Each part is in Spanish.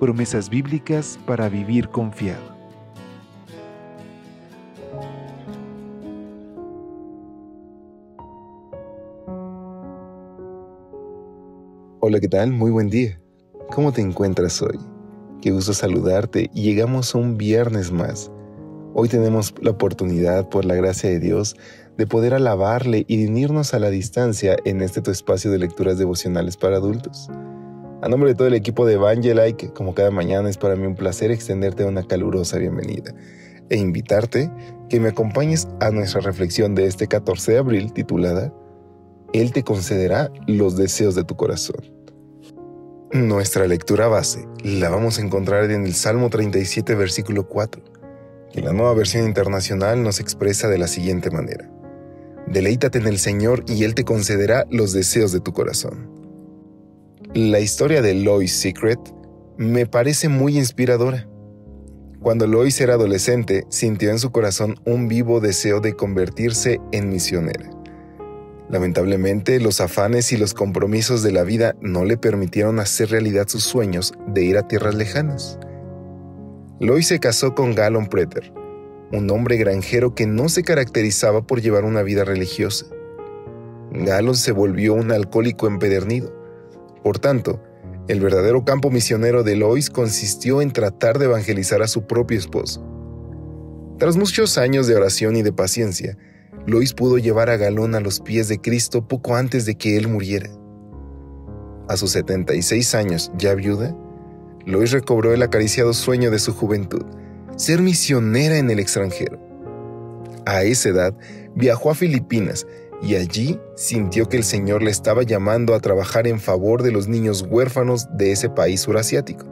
Promesas bíblicas para vivir confiado. Hola, ¿qué tal? Muy buen día. ¿Cómo te encuentras hoy? Qué gusto saludarte y llegamos a un viernes más. Hoy tenemos la oportunidad, por la gracia de Dios, de poder alabarle y unirnos a la distancia en este tu espacio de lecturas devocionales para adultos. A nombre de todo el equipo de Evangelike, como cada mañana es para mí un placer extenderte una calurosa bienvenida e invitarte que me acompañes a nuestra reflexión de este 14 de abril titulada Él te concederá los deseos de tu corazón. Nuestra lectura base la vamos a encontrar en el Salmo 37, versículo 4, que la nueva versión internacional nos expresa de la siguiente manera. Deleítate en el Señor y Él te concederá los deseos de tu corazón. La historia de Lois Secret me parece muy inspiradora. Cuando Lois era adolescente, sintió en su corazón un vivo deseo de convertirse en misionera. Lamentablemente, los afanes y los compromisos de la vida no le permitieron hacer realidad sus sueños de ir a tierras lejanas. Lois se casó con Gallon Preter, un hombre granjero que no se caracterizaba por llevar una vida religiosa. Gallon se volvió un alcohólico empedernido. Por tanto, el verdadero campo misionero de Lois consistió en tratar de evangelizar a su propio esposo. Tras muchos años de oración y de paciencia, Lois pudo llevar a Galón a los pies de Cristo poco antes de que él muriera. A sus 76 años, ya viuda, Lois recobró el acariciado sueño de su juventud, ser misionera en el extranjero. A esa edad, viajó a Filipinas y allí sintió que el Señor le estaba llamando a trabajar en favor de los niños huérfanos de ese país surasiático.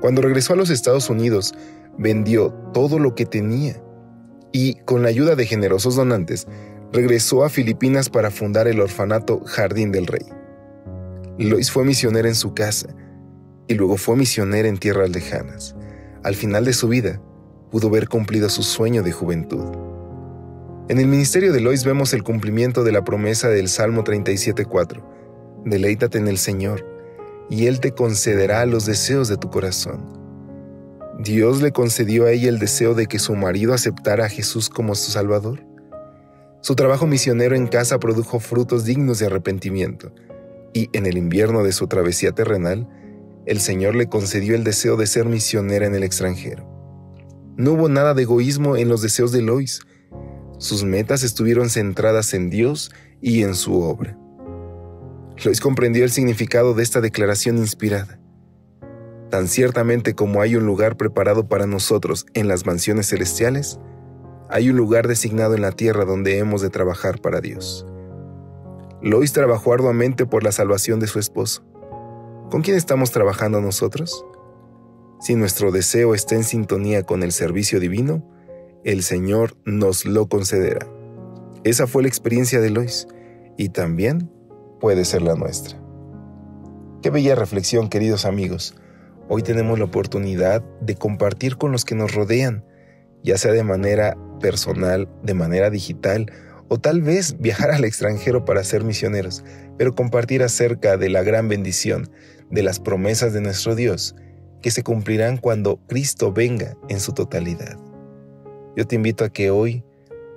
Cuando regresó a los Estados Unidos, vendió todo lo que tenía y, con la ayuda de generosos donantes, regresó a Filipinas para fundar el orfanato Jardín del Rey. Lois fue misionera en su casa y luego fue misionera en tierras lejanas. Al final de su vida, pudo ver cumplido su sueño de juventud. En el ministerio de Lois vemos el cumplimiento de la promesa del Salmo 37.4. Deleítate en el Señor, y Él te concederá los deseos de tu corazón. Dios le concedió a ella el deseo de que su marido aceptara a Jesús como su Salvador. Su trabajo misionero en casa produjo frutos dignos de arrepentimiento, y en el invierno de su travesía terrenal, el Señor le concedió el deseo de ser misionera en el extranjero. No hubo nada de egoísmo en los deseos de Lois. Sus metas estuvieron centradas en Dios y en su obra. Lois comprendió el significado de esta declaración inspirada. Tan ciertamente como hay un lugar preparado para nosotros en las mansiones celestiales, hay un lugar designado en la tierra donde hemos de trabajar para Dios. Lois trabajó arduamente por la salvación de su esposo. ¿Con quién estamos trabajando nosotros? Si nuestro deseo está en sintonía con el servicio divino, el Señor nos lo concederá. Esa fue la experiencia de Lois y también puede ser la nuestra. Qué bella reflexión, queridos amigos. Hoy tenemos la oportunidad de compartir con los que nos rodean, ya sea de manera personal, de manera digital o tal vez viajar al extranjero para ser misioneros, pero compartir acerca de la gran bendición, de las promesas de nuestro Dios, que se cumplirán cuando Cristo venga en su totalidad. Yo te invito a que hoy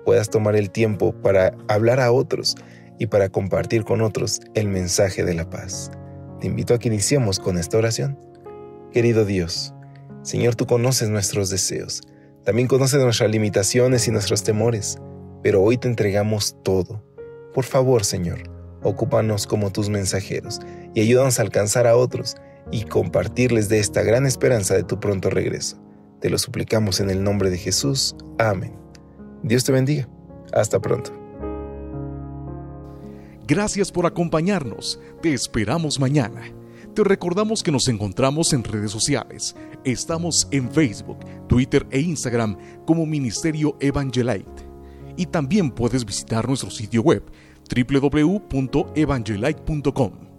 puedas tomar el tiempo para hablar a otros y para compartir con otros el mensaje de la paz. Te invito a que iniciemos con esta oración. Querido Dios, Señor, tú conoces nuestros deseos, también conoces nuestras limitaciones y nuestros temores, pero hoy te entregamos todo. Por favor, Señor, ocúpanos como tus mensajeros y ayúdanos a alcanzar a otros y compartirles de esta gran esperanza de tu pronto regreso. Te lo suplicamos en el nombre de Jesús. Amén. Dios te bendiga. Hasta pronto. Gracias por acompañarnos. Te esperamos mañana Te recordamos que nos encontramos en redes sociales. Estamos en Facebook, Twitter e Instagram como Ministerio Evangelite. Y también puedes visitar nuestro sitio web www.evangelite.com